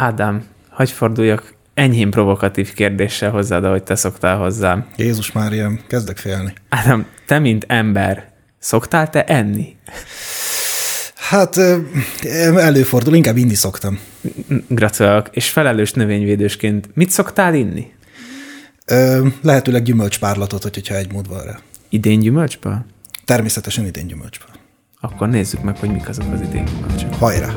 Ádám, hagyj forduljak enyhén provokatív kérdéssel hozzád, ahogy te szoktál hozzám. Jézus Mária, kezdek félni. Ádám, te mint ember, szoktál te enni? Hát előfordul, inkább inni szoktam. Gratulálok. És felelős növényvédősként mit szoktál inni? Ö, lehetőleg gyümölcspárlatot, hogyha egy mód van rá. Idén gyümölcsből? Természetesen idén gyümölcsből. Akkor nézzük meg, hogy mik azok az idén gyümölcsök. Hajrá!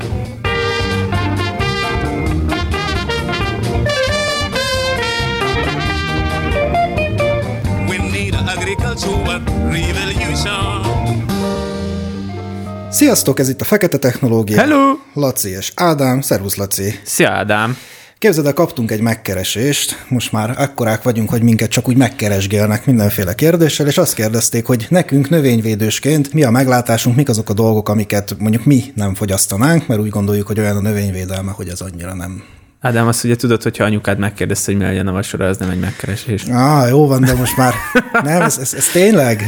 Sziasztok, ez itt a Fekete Technológia. Hello! Laci és Ádám. Szervusz, Laci. Szia, Ádám. Képzeld el, kaptunk egy megkeresést, most már akkorák vagyunk, hogy minket csak úgy megkeresgélnek mindenféle kérdéssel, és azt kérdezték, hogy nekünk növényvédősként mi a meglátásunk, mik azok a dolgok, amiket mondjuk mi nem fogyasztanánk, mert úgy gondoljuk, hogy olyan a növényvédelme, hogy ez annyira nem Ádám, azt ugye tudod, hogyha anyukád megkérdezte, hogy mi legyen a vacsora, az nem egy megkeresés. Ah, jó van, de most már nem, ez, ez, ez tényleg?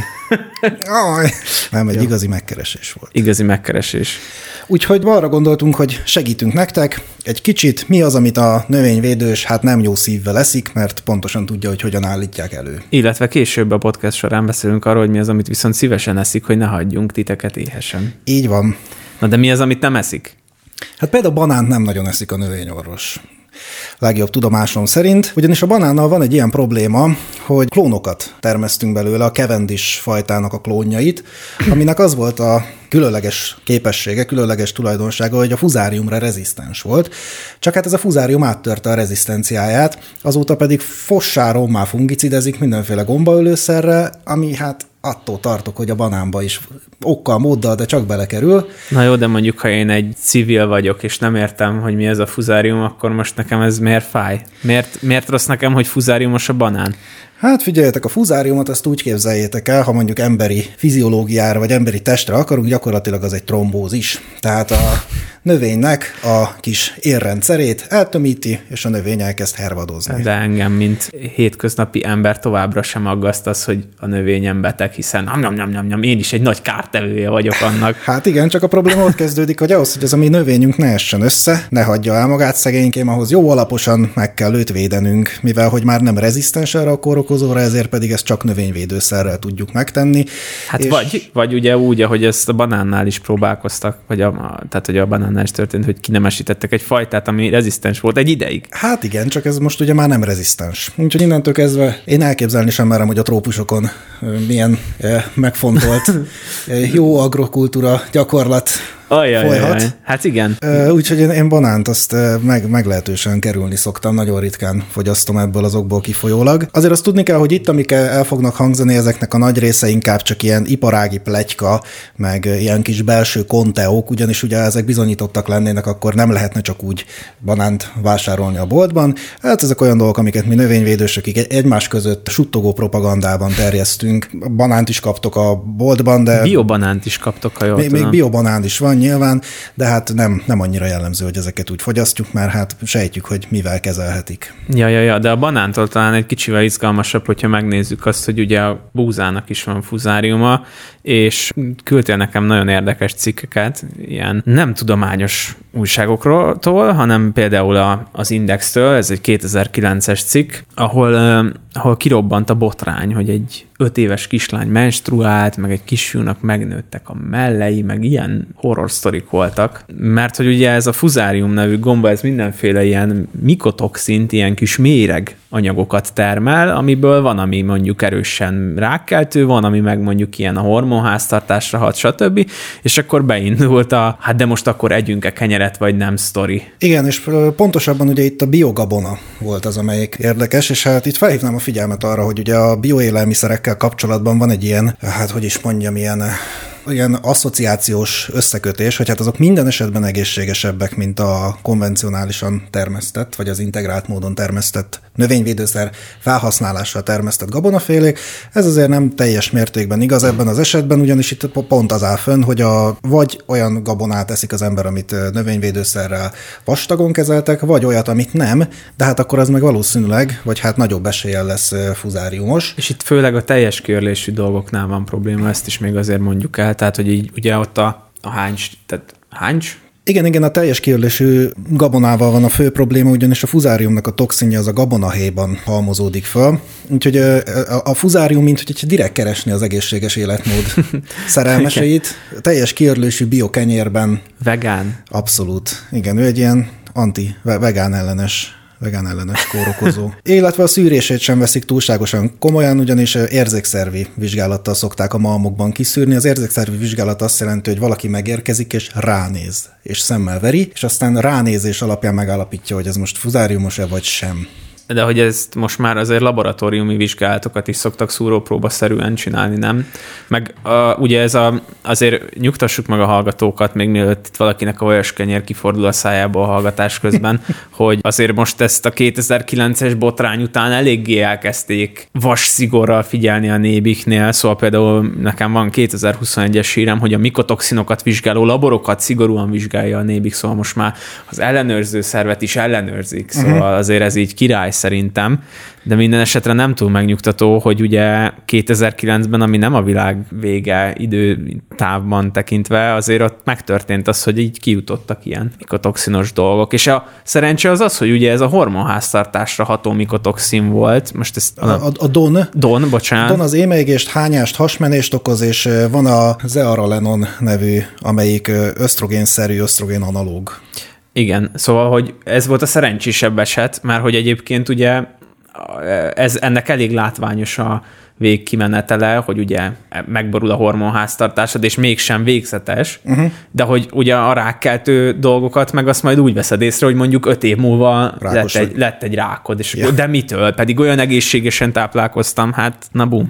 Ah, nem, egy jó. igazi megkeresés volt. Igazi megkeresés. Úgyhogy arra gondoltunk, hogy segítünk nektek egy kicsit, mi az, amit a növényvédős hát nem jó szívvel eszik, mert pontosan tudja, hogy hogyan állítják elő. Illetve később a podcast során beszélünk arról, hogy mi az, amit viszont szívesen eszik, hogy ne hagyjunk titeket éhesen. Így van. Na de mi az, amit nem eszik? Hát például banánt nem nagyon eszik a növényorvos legjobb tudomásom szerint, ugyanis a banánnal van egy ilyen probléma, hogy klónokat termesztünk belőle, a Cavendish fajtának a klónjait, aminek az volt a különleges képessége, különleges tulajdonsága, hogy a fuzáriumra rezisztens volt. Csak hát ez a fuzárium áttörte a rezisztenciáját, azóta pedig fossá már fungicidezik mindenféle gombaölőszerre, ami hát attól tartok, hogy a banánba is okkal, móddal, de csak belekerül. Na jó, de mondjuk, ha én egy civil vagyok, és nem értem, hogy mi ez a fuzárium, akkor most nekem ez miért fáj? Miért, miért rossz nekem, hogy fuzáriumos a banán? Hát figyeljetek, a fuzáriumot azt úgy képzeljétek el, ha mondjuk emberi fiziológiára vagy emberi testre akarunk, gyakorlatilag az egy trombózis. Tehát a növénynek a kis érrendszerét eltömíti, és a növény elkezd hervadozni. De engem, mint hétköznapi ember továbbra sem aggaszt az, hogy a növényem beteg, hiszen nyom, nyom, nyom, nyom, én is egy nagy kártevője vagyok annak. Hát igen, csak a probléma ott kezdődik, hogy ahhoz, hogy az a mi növényünk ne essen össze, ne hagyja el magát szegénykém, ahhoz jó alaposan meg kell őt védenünk, mivel hogy már nem rezisztens erre a kórokozóra, ezért pedig ezt csak növényvédőszerrel tudjuk megtenni. Hát és... vagy, vagy ugye úgy, ahogy ezt a banánnál is próbálkoztak, vagy a, tehát hogy a banán annál is történt, hogy kinemesítettek egy fajtát, ami rezisztens volt egy ideig. Hát igen, csak ez most ugye már nem rezisztens. Úgyhogy innentől kezdve én elképzelni sem merem, hogy a trópusokon milyen megfontolt jó agrokultúra gyakorlat Ajaj, folyhat. Ajaj. Hát igen. Úgyhogy én, én banánt azt meg, meglehetősen kerülni szoktam, nagyon ritkán fogyasztom ebből azokból kifolyólag. Azért azt tudni kell, hogy itt, amik el fognak hangzani, ezeknek a nagy része inkább csak ilyen iparági plegyka, meg ilyen kis belső konteók, ugyanis ugye ezek bizonyítottak lennének, akkor nem lehetne csak úgy banánt vásárolni a boltban. Hát ezek olyan dolgok, amiket mi növényvédősök egymás között suttogó propagandában terjesztünk. Banánt is kaptok a boltban, de... Biobanánt is kaptok, ha jól még, még biobanán is van, nyilván, de hát nem, nem annyira jellemző, hogy ezeket úgy fogyasztjuk, mert hát sejtjük, hogy mivel kezelhetik. Ja, ja, ja, de a banántól talán egy kicsivel izgalmasabb, hogyha megnézzük azt, hogy ugye a búzának is van fuzáriuma, és küldtél nekem nagyon érdekes cikkeket, ilyen nem tudományos újságokról, hanem például a, az Indextől, ez egy 2009-es cikk, ahol, ahol kirobbant a botrány, hogy egy öt éves kislány menstruált, meg egy kisfiúnak megnőttek a mellei, meg ilyen horror sztorik voltak, mert hogy ugye ez a fuzárium nevű gomba, ez mindenféle ilyen mikotoxint, ilyen kis méreg anyagokat termel, amiből van, ami mondjuk erősen rákkeltő, van, ami meg mondjuk ilyen a hormonháztartásra hat, stb. És akkor beindult a, hát de most akkor együnk-e kenyeret, vagy nem sztori. Igen, és pontosabban ugye itt a biogabona volt az, amelyik érdekes, és hát itt felhívnám a figyelmet arra, hogy ugye a bioélelmiszerekkel kapcsolatban van egy ilyen, hát hogy is mondjam, ilyen ilyen asszociációs összekötés, hogy hát azok minden esetben egészségesebbek, mint a konvencionálisan termesztett, vagy az integrált módon termesztett növényvédőszer felhasználással termesztett gabonafélék. Ez azért nem teljes mértékben igaz ebben az esetben, ugyanis itt pont az áll fönn, hogy a, vagy olyan gabonát eszik az ember, amit növényvédőszerrel vastagon kezeltek, vagy olyat, amit nem, de hát akkor az meg valószínűleg, vagy hát nagyobb eséllyel lesz fuzáriumos. És itt főleg a teljes körlésű dolgoknál van probléma, ezt is még azért mondjuk el, tehát hogy így ugye ott a, a háncs, tehát háncs, Igen, igen, a teljes kiörlésű gabonával van a fő probléma, ugyanis a fuzáriumnak a toxinja az a gabonahéjban halmozódik föl. Úgyhogy a, a fuzárium, mint hogy direkt keresni az egészséges életmód szerelmeseit. Teljes kiörlésű biokenyérben. Vegán. Abszolút. Igen, ő egy ilyen anti-vegán ellenes vegán ellenes kórokozó. Illetve a szűrését sem veszik túlságosan komolyan, ugyanis érzékszervi vizsgálattal szokták a malmokban kiszűrni. Az érzékszervi vizsgálat azt jelenti, hogy valaki megérkezik és ránéz, és szemmel veri, és aztán ránézés alapján megállapítja, hogy ez most fuzáriumos-e vagy sem de hogy ezt most már azért laboratóriumi vizsgálatokat is szoktak szúrópróba-szerűen csinálni, nem? Meg a, ugye ez a, azért nyugtassuk meg a hallgatókat, még mielőtt itt valakinek a olyas kenyér kifordul a szájába a hallgatás közben, hogy azért most ezt a 2009-es botrány után eléggé elkezdték vas szigorral figyelni a nébiknél, szóval például nekem van 2021-es hírem, hogy a mikotoxinokat vizsgáló laborokat szigorúan vizsgálja a nébik, szóval most már az ellenőrző szervet is ellenőrzik, szóval uh-huh. azért ez így király szerintem, de minden esetre nem túl megnyugtató, hogy ugye 2009-ben, ami nem a világ vége időtávban tekintve, azért ott megtörtént az, hogy így kijutottak ilyen mikotoxinos dolgok. És a szerencse az az, hogy ugye ez a hormonháztartásra ható mikotoxin volt. Most ezt a, a, a DON. DON, bocsánat. DON az émeigést, hányást, hasmenést okoz, és van a Zearalenon nevű, amelyik ösztrogénszerű ösztrogén analóg. Igen, szóval, hogy ez volt a szerencsésebb eset, mert hogy egyébként ugye ez, ennek elég látványos a végkimenetele, hogy ugye megborul a hormonháztartásod, és mégsem végzetes, uh-huh. de hogy ugye a rákkeltő dolgokat meg azt majd úgy veszed észre, hogy mondjuk öt év múlva lett egy, lett egy rákod, és ja. de mitől? Pedig olyan egészségesen táplálkoztam, hát na bum.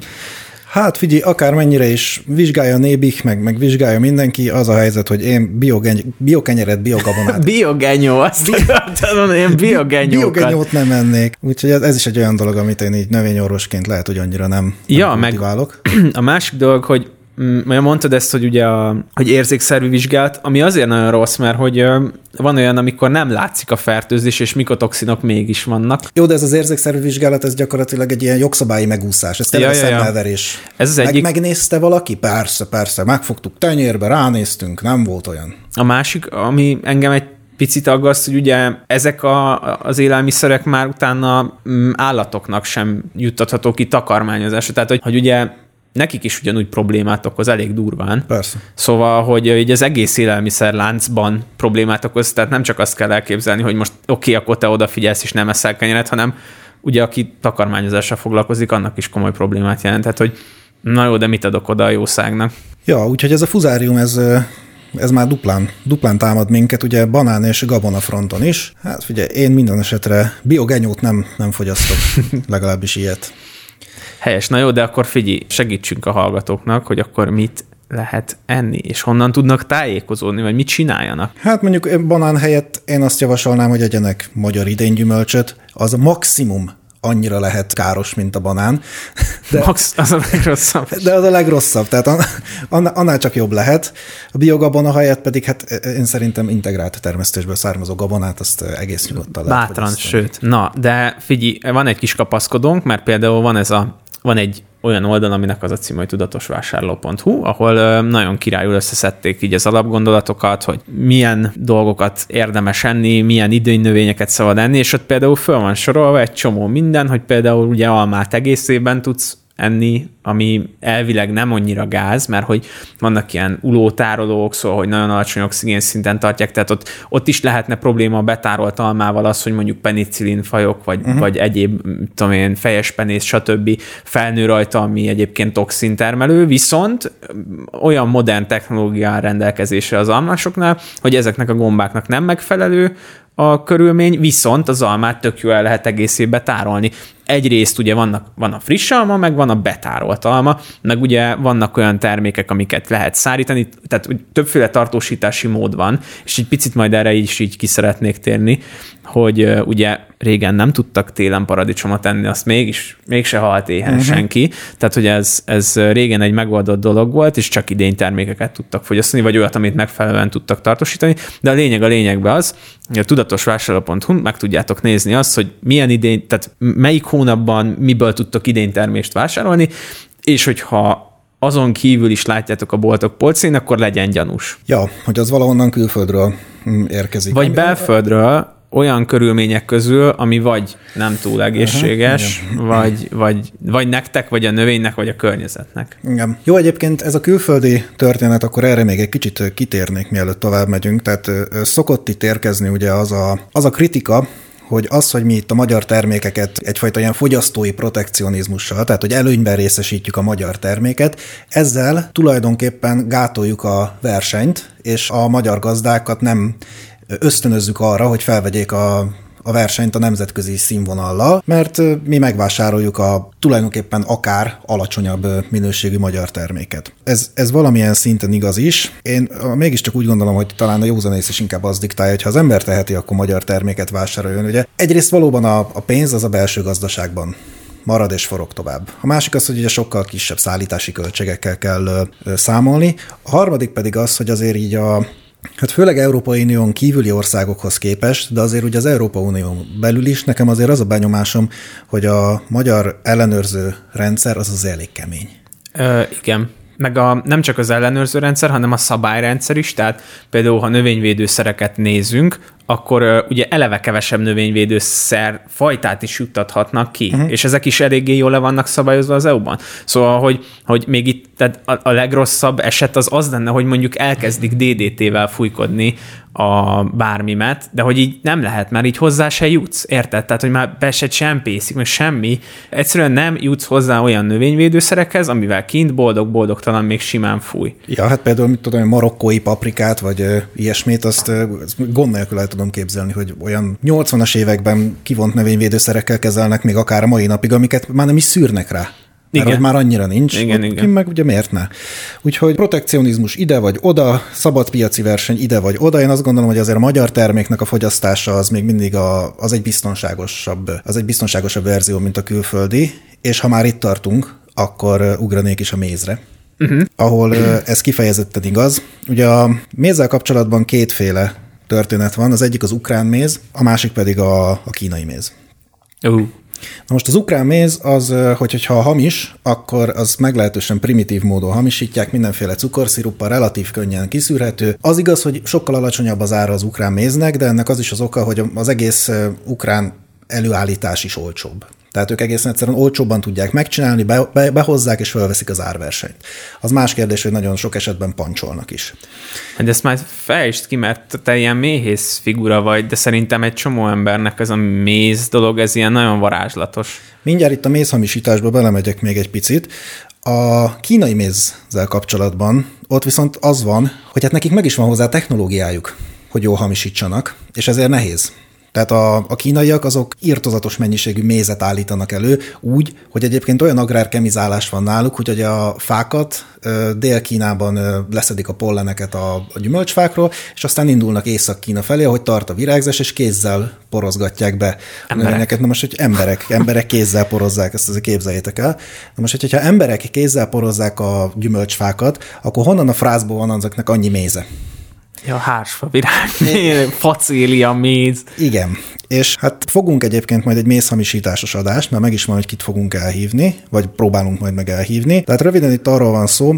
Hát figyelj, akármennyire is vizsgálja a nébik, meg, meg vizsgálja mindenki, az a helyzet, hogy én biogeny, biokenyeret, biogabonát. Biogenyó, azt akartam én biogenyókat. Biogenyót nem ennék. Úgyhogy ez, ez, is egy olyan dolog, amit én így növényorvosként lehet, hogy annyira nem, ja, nem meg a másik dolog, hogy mert mondtad ezt, hogy ugye a, hogy érzékszervi vizsgált, ami azért nagyon rossz, mert hogy van olyan, amikor nem látszik a fertőzés, és mikotoxinok mégis vannak. Jó, de ez az érzékszervi vizsgálat, ez gyakorlatilag egy ilyen jogszabályi megúszás. Ez tényleg ja, ja, ja. Ez az Meg, egyik... Megnézte valaki? Persze, persze. Megfogtuk tenyérbe, ránéztünk, nem volt olyan. A másik, ami engem egy picit aggaszt, hogy ugye ezek a, az élelmiszerek már utána mm, állatoknak sem juttatható ki takarmányozásra. Tehát, hogy, hogy ugye nekik is ugyanúgy problémát okoz, elég durván. Persze. Szóval, hogy így az egész élelmiszerláncban problémát okoz, tehát nem csak azt kell elképzelni, hogy most oké, okay, akkor te odafigyelsz és nem eszel kenyeret, hanem ugye aki takarmányozással foglalkozik, annak is komoly problémát jelent. Tehát, hogy na jó, de mit adok oda a jószágnak? Ja, úgyhogy ez a fuzárium, ez ez már duplán, duplán támad minket, ugye banán és gabona fronton is. Hát figyelj, én minden esetre biogenyót nem, nem fogyasztok, legalábbis ilyet. Helyes, na jó, de akkor figyelj, segítsünk a hallgatóknak, hogy akkor mit lehet enni, és honnan tudnak tájékozódni, vagy mit csináljanak? Hát mondjuk banán helyett én azt javasolnám, hogy egyenek magyar idénygyümölcsöt, az a maximum annyira lehet káros, mint a banán. De, Max, az a legrosszabb. De az a legrosszabb, tehát annál csak jobb lehet. A biogabona helyett pedig hát én szerintem integrált termesztésből származó gabonát azt egész nyugodtan lehet. Bátran, sőt. Na, de figyelj, van egy kis kapaszkodónk, mert például van ez a van egy olyan oldal, aminek az a cím, hogy tudatosvásárló.hu, ahol nagyon királyul összeszedték így az alapgondolatokat, hogy milyen dolgokat érdemes enni, milyen idénynövényeket szabad enni, és ott például föl van sorolva egy csomó minden, hogy például ugye almát egész tudsz enni, ami elvileg nem annyira gáz, mert hogy vannak ilyen ulótárolók, szóval, hogy nagyon alacsony oxigén szinten tartják, tehát ott, ott is lehetne probléma a betárolt almával az, hogy mondjuk penicillin fajok, vagy, uh-huh. vagy egyéb, tudom én, fejes penész, stb. felnő rajta, ami egyébként toxintermelő, viszont olyan modern technológia rendelkezésre az almásoknál, hogy ezeknek a gombáknak nem megfelelő, a körülmény, viszont az almát tök jó el lehet egészébe tárolni. Egyrészt ugye vannak, van a friss alma, meg van a betárolt alma, meg ugye vannak olyan termékek, amiket lehet szárítani, tehát többféle tartósítási mód van, és egy picit majd erre is így ki szeretnék térni, hogy ugye régen nem tudtak télen paradicsomot enni, azt mégis, mégse halt éhen uh-huh. senki. Tehát, hogy ez, ez régen egy megoldott dolog volt, és csak idény termékeket tudtak fogyasztani, vagy olyat, amit megfelelően tudtak tartósítani. De a lényeg a lényegben az, hogy a tudatosvásárló.hu meg tudjátok nézni azt, hogy milyen idény, tehát melyik hónapban miből tudtok termést vásárolni, és hogyha azon kívül is látjátok a boltok polcén, akkor legyen gyanús. Ja, hogy az valahonnan külföldről mm, érkezik. Vagy belföldről, olyan körülmények közül, ami vagy nem túl egészséges, uh-huh, vagy, vagy, vagy nektek, vagy a növénynek, vagy a környezetnek. Igen. Jó, egyébként ez a külföldi történet, akkor erre még egy kicsit kitérnék, mielőtt tovább megyünk. Tehát szokott itt érkezni ugye az a, az a kritika, hogy az, hogy mi itt a magyar termékeket egyfajta ilyen fogyasztói protekcionizmussal, tehát hogy előnyben részesítjük a magyar terméket, ezzel tulajdonképpen gátoljuk a versenyt, és a magyar gazdákat nem ösztönözzük arra, hogy felvegyék a a versenyt a nemzetközi színvonallal, mert mi megvásároljuk a tulajdonképpen akár alacsonyabb minőségű magyar terméket. Ez, ez valamilyen szinten igaz is. Én mégiscsak úgy gondolom, hogy talán a józanész is inkább az diktálja, hogy ha az ember teheti, akkor magyar terméket vásároljon. Ugye egyrészt valóban a, a pénz az a belső gazdaságban marad és forog tovább. A másik az, hogy ugye sokkal kisebb szállítási költségekkel kell számolni. A harmadik pedig az, hogy azért így a, Hát főleg Európai Unión kívüli országokhoz képest, de azért ugye az Európa Unión belül is nekem azért az a benyomásom, hogy a magyar ellenőrző rendszer az az elég kemény. Ö, igen meg a, nem csak az ellenőrző rendszer, hanem a szabályrendszer is, tehát például, ha növényvédőszereket nézünk, akkor ugye eleve kevesebb növényvédőszer fajtát is juttathatnak ki, uh-huh. és ezek is eléggé jól le vannak szabályozva az EU-ban. Szóval, hogy, hogy még itt tehát a, a legrosszabb eset az az lenne, hogy mondjuk elkezdik DDT-vel fújkodni a bármimet, de hogy így nem lehet, mert így hozzá se jutsz, érted? Tehát, hogy már be se csempészik, meg semmi. Egyszerűen nem jutsz hozzá olyan növényvédőszerekhez, amivel kint boldog-boldogtalan még simán fúj. Ja, hát például, mit tudom, marokkói paprikát, vagy ö, ilyesmit, azt ö, gond nélkül el tudom képzelni, hogy olyan 80-as években kivont növényvédőszerekkel kezelnek még akár a mai napig, amiket már nem is szűrnek rá. Igen. Mert már annyira nincs. Igen, ott, igen. Meg ugye miért ne? Úgyhogy protekcionizmus ide vagy oda, szabad piaci verseny ide vagy oda. Én azt gondolom, hogy azért a magyar terméknek a fogyasztása az még mindig a, az egy biztonságosabb, az egy biztonságosabb verzió, mint a külföldi. És ha már itt tartunk, akkor ugranék is a mézre. Uh-huh. ahol ez kifejezetten igaz. Ugye a mézzel kapcsolatban kétféle történet van, az egyik az ukrán méz, a másik pedig a, a kínai méz. Uh. Na most az ukrán méz az, hogy, hogyha hamis, akkor az meglehetősen primitív módon hamisítják, mindenféle cukorsziruppal, relatív könnyen kiszűrhető. Az igaz, hogy sokkal alacsonyabb az ára az ukrán méznek, de ennek az is az oka, hogy az egész ukrán előállítás is olcsóbb. Tehát ők egészen egyszerűen olcsóbban tudják megcsinálni, be, be, behozzák és felveszik az árversenyt. Az más kérdés, hogy nagyon sok esetben pancsolnak is. De ezt már fejtsd ki, mert te ilyen méhész figura vagy, de szerintem egy csomó embernek ez a méz dolog, ez ilyen nagyon varázslatos. Mindjárt itt a mézhamisításba belemegyek még egy picit. A kínai mézzel kapcsolatban ott viszont az van, hogy hát nekik meg is van hozzá technológiájuk, hogy jól hamisítsanak, és ezért nehéz. Tehát a, a kínaiak azok írtozatos mennyiségű mézet állítanak elő, úgy, hogy egyébként olyan agrárkemizálás van náluk, hogy a fákat Dél-Kínában leszedik a polleneket a, a gyümölcsfákról, és aztán indulnak Észak-Kína felé, ahogy tart a virágzás, és kézzel porozgatják be emberek. növényeket. Na most, hogy emberek, emberek kézzel porozzák, ezt azért képzeljétek el. Na most, hogyha emberek kézzel porozzák a gyümölcsfákat, akkor honnan a frázból van azoknak annyi méze? Ja, hársfa virág, facélia, méz. Igen, és hát fogunk egyébként majd egy mézhamisításos adást, mert meg is van, hogy kit fogunk elhívni, vagy próbálunk majd meg elhívni. Tehát röviden itt arról van szó,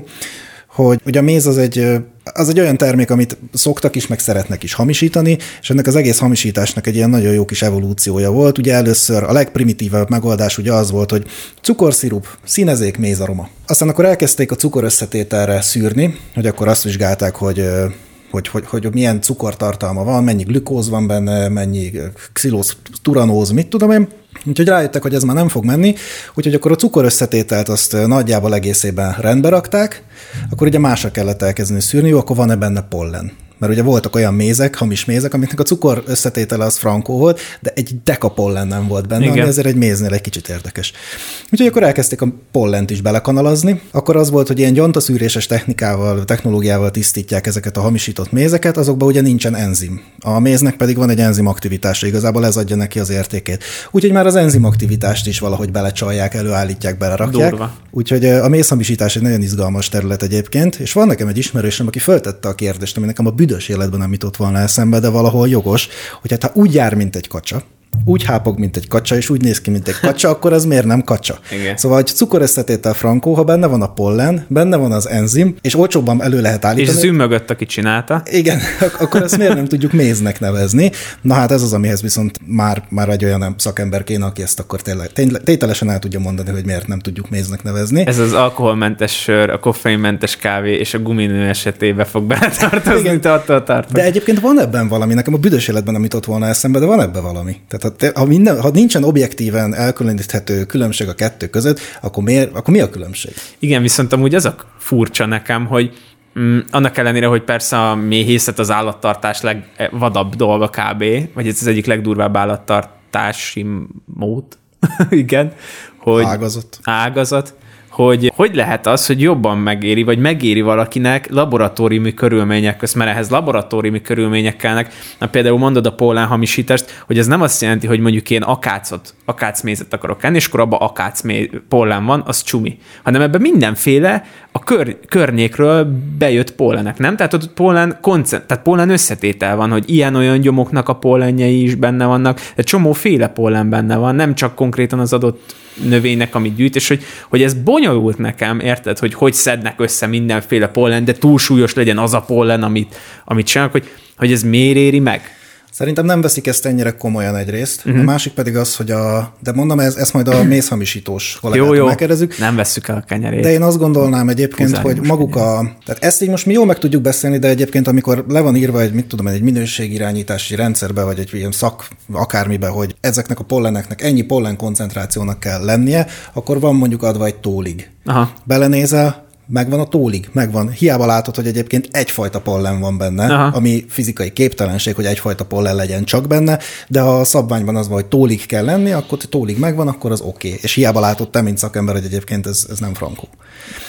hogy ugye a méz az egy, az egy olyan termék, amit szoktak is, meg szeretnek is hamisítani, és ennek az egész hamisításnak egy ilyen nagyon jó kis evolúciója volt. Ugye először a legprimitívebb megoldás ugye az volt, hogy cukorszirup, színezék, mézaroma. Aztán akkor elkezdték a cukor összetételre szűrni, hogy akkor azt vizsgálták, hogy hogy, hogy, hogy milyen cukortartalma van, mennyi glükóz van benne, mennyi xilóz, turanóz, mit tudom én. Úgyhogy rájöttek, hogy ez már nem fog menni, úgyhogy akkor a cukor összetételt azt nagyjából egészében rendbe rakták, akkor ugye másra kellett elkezdeni szűrni, jó, akkor van-e benne pollen mert ugye voltak olyan mézek, hamis mézek, amiknek a cukor összetétele az frankó volt, de egy deka pollen nem volt benne, Igen. ami ezért egy méznél egy kicsit érdekes. Úgyhogy akkor elkezdték a pollent is belekanalazni, akkor az volt, hogy ilyen gyontaszűréses technikával, technológiával tisztítják ezeket a hamisított mézeket, azokban ugye nincsen enzim. A méznek pedig van egy enzim aktivitása, igazából ez adja neki az értékét. Úgyhogy már az enzim aktivitást is valahogy belecsalják, előállítják, belerakják. Durva. Úgyhogy a mézhamisítás egy nagyon izgalmas terület egyébként, és van nekem egy ismerősöm, aki föltette a kérdést, ami nekem a büdös életben nem jutott volna eszembe, de valahol jogos, hogy hát ha úgy jár, mint egy kacsa, úgy hápog, mint egy kacsa, és úgy néz ki, mint egy kacsa, akkor az miért nem kacsa? Igen. Szóval, hogy cukorösszetétel frankó, ha benne van a pollen, benne van az enzim, és olcsóbban elő lehet És állítani. züm mögött, aki csinálta. Igen, ak- akkor ezt miért nem tudjuk méznek nevezni? Na hát ez az, amihez viszont már, már egy olyan szakember kéne, aki ezt akkor tényleg, tételesen el tudja mondani, hogy miért nem tudjuk méznek nevezni. Ez az alkoholmentes sör, a koffeinmentes kávé és a guminő esetében fog beletartozni, Igen. tartok. De egyébként van ebben valami, nekem a büdös életben nem jutott volna eszembe, de van ebben valami. Tehát ha, te, ha, minden, ha nincsen objektíven elkülöníthető különbség a kettő között, akkor, miért, akkor mi a különbség? Igen, viszont amúgy az a furcsa nekem, hogy mm, annak ellenére, hogy persze a méhészet az állattartás legvadabb dolga kb., vagy ez az egyik legdurvább állattartási mód, igen, hogy Ágazat. ágazat, hogy hogy lehet az, hogy jobban megéri, vagy megéri valakinek laboratóriumi körülmények közt, mert ehhez laboratóriumi körülmények kellnek. Na például mondod a pollen hamisítást, hogy ez nem azt jelenti, hogy mondjuk én akácot, akácmézet akarok enni, és akkor abban akácmé pollen van, az csumi. Hanem ebben mindenféle a kör, környékről bejött pollenek, nem? Tehát ott pollen, koncent, tehát pollen összetétel van, hogy ilyen-olyan gyomoknak a pollenjei is benne vannak, egy csomóféle pollen benne van, nem csak konkrétan az adott növénynek, amit gyűjt, és hogy, hogy ez bonyolult nekem, érted, hogy hogy szednek össze mindenféle pollen, de túlsúlyos legyen az a pollen, amit, amit csinálnak, hogy, hogy ez miért éri meg? Szerintem nem veszik ezt ennyire komolyan egyrészt. Mhm. Uh-huh. A másik pedig az, hogy a, de mondom, ez, ezt majd a mézhamisítós Jó, kollégától jó, megkérdezzük. nem vesszük el a kenyerét. De én azt gondolnám egyébként, Hozzájuk hogy maguk a... Tehát ezt így most mi jól meg tudjuk beszélni, de egyébként amikor le van írva egy, mit tudom, egy minőségirányítási rendszerbe, vagy egy ilyen szak akármibe, hogy ezeknek a polleneknek ennyi pollen koncentrációnak kell lennie, akkor van mondjuk adva egy tólig. Aha. Belenézel, megvan a tólig, megvan. Hiába látod, hogy egyébként egyfajta pollen van benne, Aha. Ami fizikai képtelenség, hogy egyfajta pollen legyen csak benne, de ha a szabványban az van, hogy tólig kell lenni, akkor tólig megvan, akkor az oké. Okay. És hiába látod te, mint szakember, hogy egyébként ez, ez nem frankó.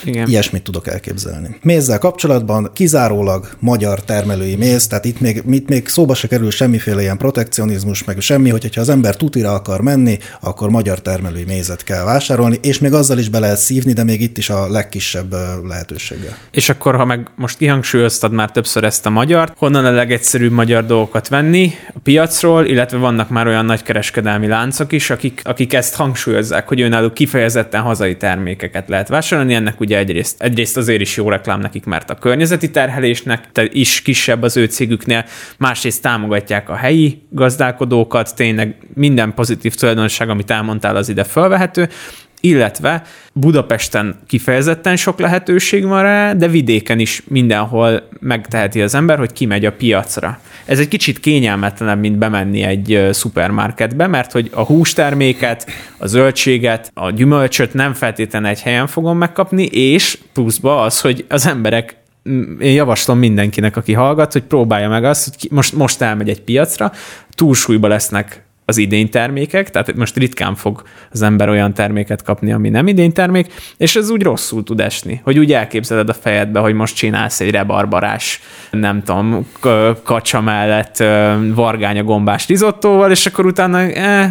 Igen. Ilyesmit tudok elképzelni. Mézzel kapcsolatban kizárólag magyar termelői méz, tehát itt még, itt még szóba se kerül semmiféle ilyen protekcionizmus, meg semmi, hogy ha az ember tutira akar menni, akkor magyar termelői mézet kell vásárolni, és még azzal is be lehet szívni, de még itt is a legkisebb lehetőséggel. És akkor, ha meg most kihangsúlyoztad már többször ezt a magyart, honnan a legegyszerűbb magyar dolgokat venni a piacról, illetve vannak már olyan nagykereskedelmi láncok is, akik, akik ezt hangsúlyozzák, hogy önálló kifejezetten hazai termékeket lehet vásárolni. Ennek ugye egyrészt, egyrészt azért is jó reklám nekik, mert a környezeti terhelésnek te is kisebb az ő cégüknél, másrészt támogatják a helyi gazdálkodókat, tényleg minden pozitív tulajdonság, amit elmondtál, az ide felvehető, illetve Budapesten kifejezetten sok lehetőség van rá, de vidéken is mindenhol megteheti az ember, hogy kimegy a piacra. Ez egy kicsit kényelmetlenebb, mint bemenni egy szupermarketbe, mert hogy a hústerméket, a zöldséget, a gyümölcsöt nem feltétlenül egy helyen fogom megkapni, és pluszba az, hogy az emberek én javaslom mindenkinek, aki hallgat, hogy próbálja meg azt, hogy most, most elmegy egy piacra, túlsúlyba lesznek az idény termékek, tehát most ritkán fog az ember olyan terméket kapni, ami nem idény termék, és ez úgy rosszul tud esni, hogy úgy elképzeled a fejedbe, hogy most csinálsz egy rebarbarás, nem tudom, kacsa mellett vargánya gombás rizottóval, és akkor utána eh,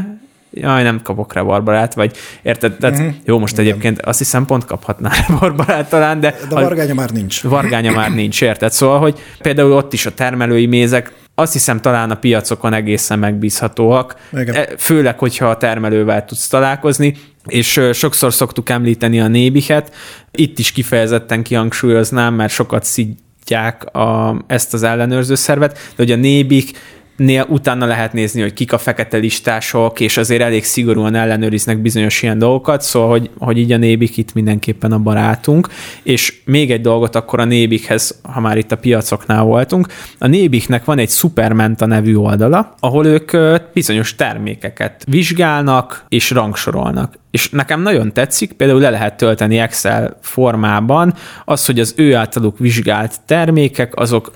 jaj, nem kapok rebarbarát, vagy érted? Tehát Mhm. jó, most egyébként azt hiszem pont kaphatnál rebarbarát talán, de, De vargánya már nincs. vargánya már nincs, érted? Szóval, hogy például ott is a termelői mézek, azt hiszem talán a piacokon egészen megbízhatóak, Igen. E, főleg, hogyha a termelővel tudsz találkozni, és sokszor szoktuk említeni a nébihet, itt is kifejezetten kihangsúlyoznám, mert sokat szidják a, ezt az ellenőrző szervet, de hogy a nébik Nél utána lehet nézni, hogy kik a fekete listások, és azért elég szigorúan ellenőriznek bizonyos ilyen dolgokat, szóval, hogy, hogy így a nébik itt mindenképpen a barátunk. És még egy dolgot akkor a nébikhez, ha már itt a piacoknál voltunk, a nébiknek van egy Supermenta nevű oldala, ahol ők bizonyos termékeket vizsgálnak és rangsorolnak. És nekem nagyon tetszik, például le lehet tölteni Excel formában az, hogy az ő általuk vizsgált termékek, azok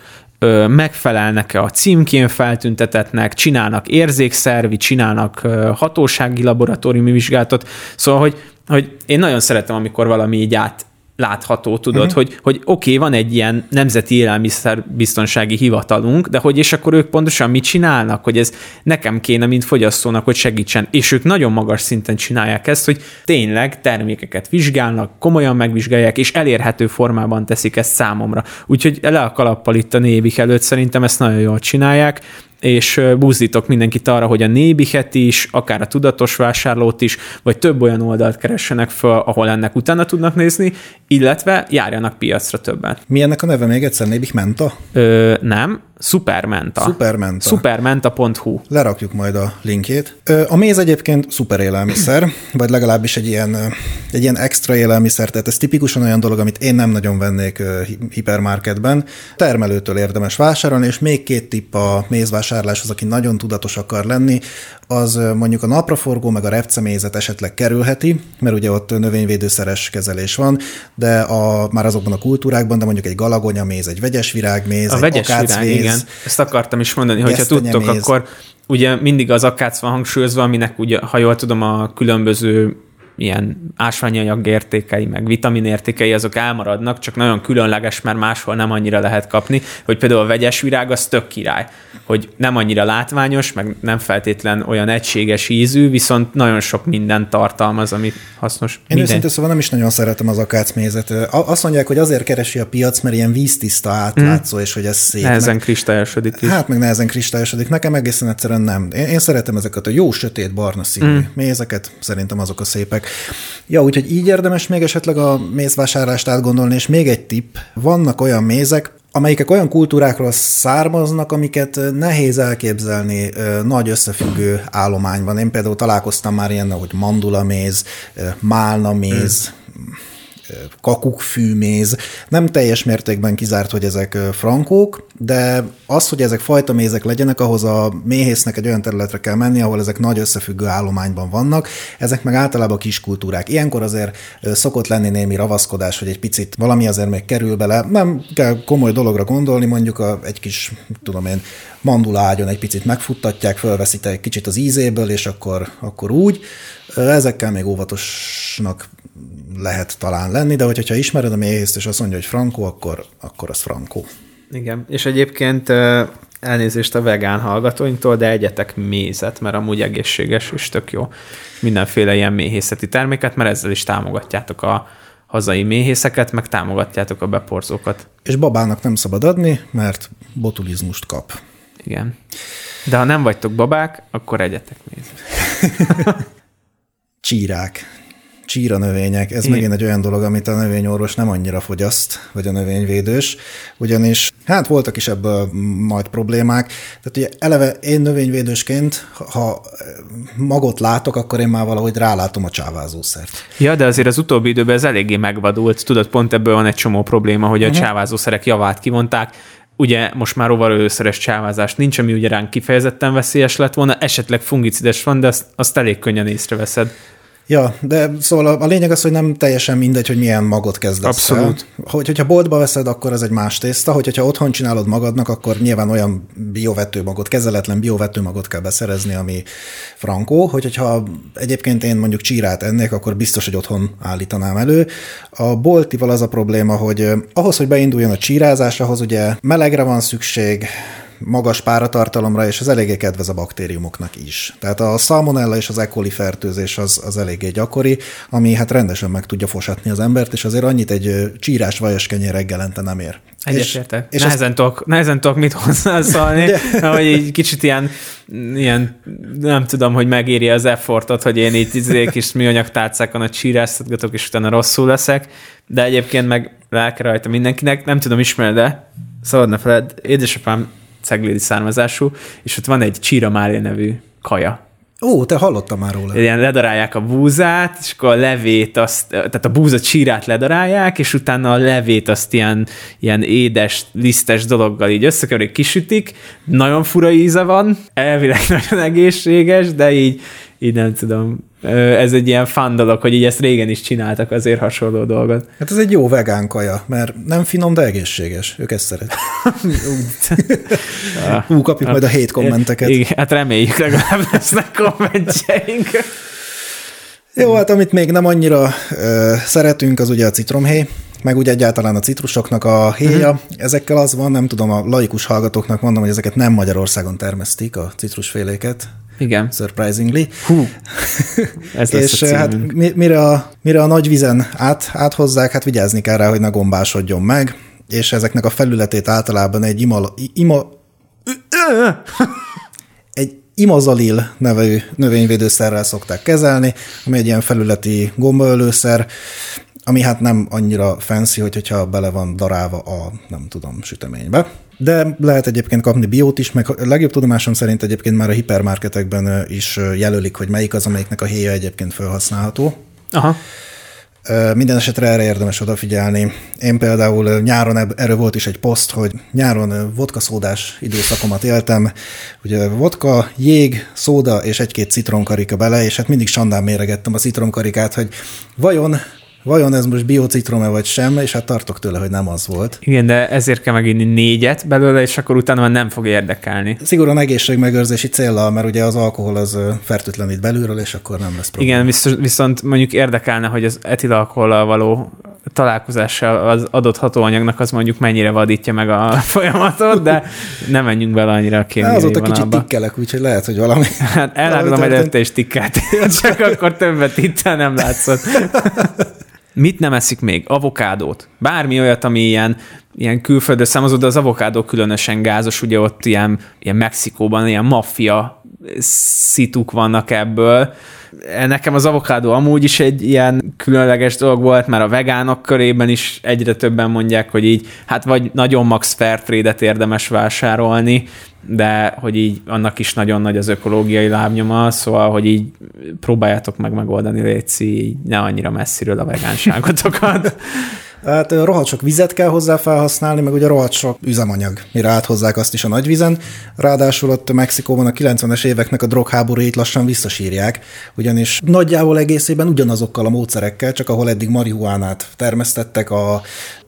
megfelelnek-e a címkén feltüntetetnek, csinálnak érzékszervi, csinálnak hatósági laboratóriumi vizsgálatot. Szóval, hogy, hogy én nagyon szeretem, amikor valami így át látható, tudod, uh-huh. hogy, hogy oké, okay, van egy ilyen nemzeti élelmiszerbiztonsági hivatalunk, de hogy és akkor ők pontosan mit csinálnak, hogy ez nekem kéne, mint fogyasztónak, hogy segítsen. És ők nagyon magas szinten csinálják ezt, hogy tényleg termékeket vizsgálnak, komolyan megvizsgálják, és elérhető formában teszik ezt számomra. Úgyhogy le a kalappal itt a névik előtt, szerintem ezt nagyon jól csinálják, és buzdítok mindenkit arra, hogy a Nébihet is, akár a tudatos vásárlót is, vagy több olyan oldalt keressenek föl, ahol ennek utána tudnak nézni, illetve járjanak piacra többet. Mi ennek a neve még egyszer? Nébik Menta? Ö, nem, Supermenta. Supermenta. Supermenta.hu. Lerakjuk majd a linkjét. A méz egyébként szuper élelmiszer, vagy legalábbis egy ilyen, egy ilyen extra élelmiszer, tehát ez tipikusan olyan dolog, amit én nem nagyon vennék hipermarketben. Termelőtől érdemes vásárolni, és még két tipp a mézvásárláshoz, aki nagyon tudatos akar lenni, az mondjuk a napraforgó meg a repcemézet esetleg kerülheti, mert ugye ott növényvédőszeres kezelés van, de a, már azokban a kultúrákban, de mondjuk egy galagonyaméz, egy vegyes virágméz, a egy vegyes virág, igen. Ezt akartam is mondani, hogyha tudtok, méz. akkor ugye mindig az akác van hangsúlyozva, aminek ugye, ha jól tudom, a különböző ilyen ásványanyag értékei, meg vitamin értékei, azok elmaradnak, csak nagyon különleges, mert máshol nem annyira lehet kapni, hogy például a vegyes virág az tök király, hogy nem annyira látványos, meg nem feltétlen olyan egységes ízű, viszont nagyon sok minden tartalmaz, ami hasznos. Én minden. őszintén szóval nem is nagyon szeretem az akácmézet. Azt mondják, hogy azért keresi a piac, mert ilyen víztiszta átlátszó, mm. és hogy ez szép. Nehezen meg... kristályosodik is. Hát meg nehezen kristályosodik. Nekem egészen egyszerűen nem. Én, én szeretem ezeket a jó sötét barna színű mm. mézeket, szerintem azok a szépek. Ja, úgyhogy így érdemes még esetleg a mézvásárlást átgondolni, és még egy tipp, vannak olyan mézek, amelyikek olyan kultúrákról származnak, amiket nehéz elképzelni nagy összefüggő állományban. Én például találkoztam már ilyen, hogy mandulaméz, málnaméz, hmm kakukkfűméz. Nem teljes mértékben kizárt, hogy ezek frankók, de az, hogy ezek fajta mézek legyenek, ahhoz a méhésznek egy olyan területre kell menni, ahol ezek nagy összefüggő állományban vannak. Ezek meg általában kis kultúrák. Ilyenkor azért szokott lenni némi ravaszkodás, hogy egy picit valami azért még kerül bele. Nem kell komoly dologra gondolni, mondjuk a, egy kis, tudom én, mandulágyon egy picit megfuttatják, fölveszitek egy kicsit az ízéből, és akkor, akkor úgy. Ezekkel még óvatosnak lehet talán lenni, de hogyha ismered a méhészt, és azt mondja, hogy frankó, akkor, akkor az frankó. Igen, és egyébként elnézést a vegán hallgatóinktól, de egyetek mézet, mert amúgy egészséges és tök jó. Mindenféle ilyen méhészeti terméket, mert ezzel is támogatjátok a hazai méhészeket, meg támogatjátok a beporzókat. És babának nem szabad adni, mert botulizmust kap. Igen. De ha nem vagytok babák, akkor egyetek mézet. Csírák csíra növények, ez Igen. megint egy olyan dolog, amit a növényorvos nem annyira fogyaszt, vagy a növényvédős, ugyanis hát voltak is ebből majd problémák. Tehát ugye eleve én növényvédősként, ha magot látok, akkor én már valahogy rálátom a csávázószert. Ja, de azért az utóbbi időben ez eléggé megvadult. Tudod, pont ebből van egy csomó probléma, hogy a uh-huh. csávázószerek javát kivonták, ugye most már rovarölőszeres csávázás nincs, ami ugye ránk kifejezetten veszélyes lett volna, esetleg fungicides van, de azt, azt elég könnyen észreveszed. Ja, de szóval a, a lényeg az, hogy nem teljesen mindegy, hogy milyen magot kezdesz Abszolút. El. Hogy, hogyha boltba veszed, akkor ez egy más tészta, hogy, hogyha otthon csinálod magadnak, akkor nyilván olyan biovetőmagot, kezeletlen biovetőmagot kell beszerezni, ami frankó, hogy, hogyha egyébként én mondjuk csírát ennék, akkor biztos, hogy otthon állítanám elő. A boltival az a probléma, hogy ahhoz, hogy beinduljon a csírázás, ahhoz ugye melegre van szükség, magas páratartalomra, és ez eléggé kedvez a baktériumoknak is. Tehát a salmonella és az E. coli fertőzés az, az eléggé gyakori, ami hát rendesen meg tudja fosatni az embert, és azért annyit egy csírás vajas kenyér reggelente nem ér. Egyetértek. És, és nehezen, ezt... tudok, nehezen tudok mit hozzászólni, hogy egy kicsit ilyen, ilyen, nem tudom, hogy megéri az effortot, hogy én itt izé kis műanyag tárcákon a csíráztatgatok, és utána rosszul leszek, de egyébként meg lelke rajta mindenkinek, nem tudom, ismered de szabad ne feled, édesapám ceglédi származású, és ott van egy Csíra Mária nevű kaja. Ó, te hallottam már róla. Ilyen ledarálják a búzát, és akkor a levét azt, tehát a búza csírát ledarálják, és utána a levét azt ilyen, ilyen édes, lisztes dologgal így összekeverik, kisütik, nagyon fura íze van, elvileg nagyon egészséges, de így, így nem tudom, ez egy ilyen fan dolog, hogy így ezt régen is csináltak azért hasonló dolgot. Hát ez egy jó vegán kaja, mert nem finom, de egészséges. Ők ezt szeret. Hú, kapjuk majd a hét kommenteket. Igen, hát reméljük legalább lesznek kommentjeink. Jó, hát amit még nem annyira ö, szeretünk, az ugye a citromhéj, meg ugye egyáltalán a citrusoknak a héja. Uh-huh. Ezekkel az van, nem tudom, a laikus hallgatóknak mondom, hogy ezeket nem Magyarországon termesztik, a citrusféléket. Igen. Surprisingly. Hú, ez lesz És hát mire a, mire a nagy vizen át, áthozzák, hát vigyázni kell rá, hogy ne gombásodjon meg, és ezeknek a felületét általában egy ima, ima Egy imazalil nevű növényvédőszerrel szokták kezelni, ami egy ilyen felületi gombaölőszer, ami hát nem annyira fancy, hogy, hogyha bele van darálva a, nem tudom, süteménybe. De lehet egyébként kapni biót is, meg a legjobb tudomásom szerint egyébként már a hipermarketekben is jelölik, hogy melyik az, amelyiknek a héja egyébként felhasználható. Aha. Minden esetre erre érdemes odafigyelni. Én például nyáron erről volt is egy poszt, hogy nyáron vodka szódás időszakomat éltem. Ugye vodka, jég, szóda és egy-két citronkarika bele, és hát mindig sandán méregettem a citronkarikát, hogy vajon vajon ez most biocitrom-e vagy sem, és hát tartok tőle, hogy nem az volt. Igen, de ezért kell meginni négyet belőle, és akkor utána már nem fog érdekelni. Szigorúan egészségmegőrzési céllal, mert ugye az alkohol az fertőtlenít belülről, és akkor nem lesz probléma. Igen, viszont, viszont mondjuk érdekelne, hogy az etilalkohollal való találkozással az adott hatóanyagnak az mondjuk mennyire vadítja meg a folyamatot, de nem menjünk bele annyira a kémiai Azóta kicsit tikkelek, úgyhogy lehet, hogy valami... Hát elárulom, hogy előtte is tikkelt, csak akkor többet itt nem látszott. Mit nem eszik még? Avokádót. Bármi olyat, ami ilyen, ilyen külföldre származó, de az avokádó különösen gázos, ugye ott ilyen, ilyen Mexikóban ilyen maffia szituk vannak ebből. Nekem az avokádó amúgy is egy ilyen különleges dolog volt, mert a vegánok körében is egyre többen mondják, hogy így, hát vagy nagyon max Fairtrade-et érdemes vásárolni, de hogy így annak is nagyon nagy az ökológiai lábnyoma, szóval, hogy így próbáljátok meg megoldani, Léci, ne annyira messziről a vegánságotokat. Hát rohadt sok vizet kell hozzá felhasználni, meg ugye rohadt sok üzemanyag, mire áthozzák azt is a nagyvizen. Ráadásul ott Mexikóban a 90-es éveknek a drogháborúit lassan visszasírják, ugyanis nagyjából egészében ugyanazokkal a módszerekkel, csak ahol eddig marihuánát termesztettek a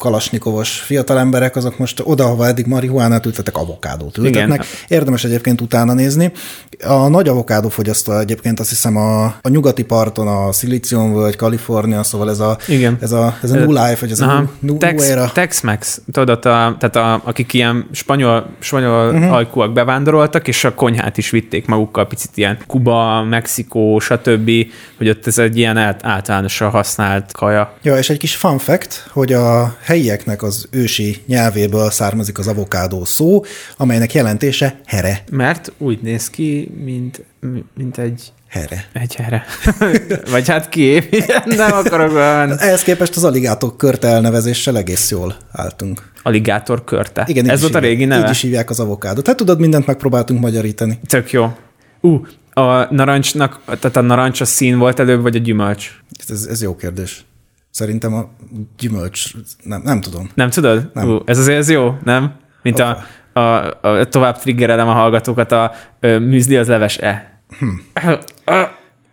kalasnikovos fiatalemberek, azok most oda, ahova eddig marihuánát ültettek, avokádót ültetnek. Igen. Érdemes egyébként utána nézni. A nagy avokádó fogyasztó egyébként azt hiszem a, a nyugati parton, a vagy Kalifornia, szóval ez a, Igen. ez a, ez a New Life, vagy ez Aha. Nu, Tex, Tex-Mex, tudod, a, tehát a, akik ilyen spanyol, spanyol uh-huh. ajkúak bevándoroltak, és a konyhát is vitték magukkal, picit ilyen Kuba, Mexikó, stb., hogy ott ez egy ilyen általánosan használt kaja. Ja, és egy kis fun fact, hogy a helyieknek az ősi nyelvéből származik az avokádó szó, amelynek jelentése here. Mert úgy néz ki, mint, mint egy Here. Egy here. Vagy hát ki? Nem akarok olyan. Ehhez képest az aligátor körte elnevezéssel egész jól álltunk. Aligátor körte? Igen, Ez volt a régi neve? Így is hívják az avokádot. Hát tudod, mindent megpróbáltunk magyarítani. Tök jó. Ú, uh, a narancsnak, tehát a narancs a szín volt előbb, vagy a gyümölcs? Ez, ez jó kérdés. Szerintem a gyümölcs, nem, nem tudom. Nem tudod? Nem. Uh, ez azért ez jó, nem? Mint a, a, a, tovább triggerelem a hallgatókat, a, a műzli az leves-e. Hm.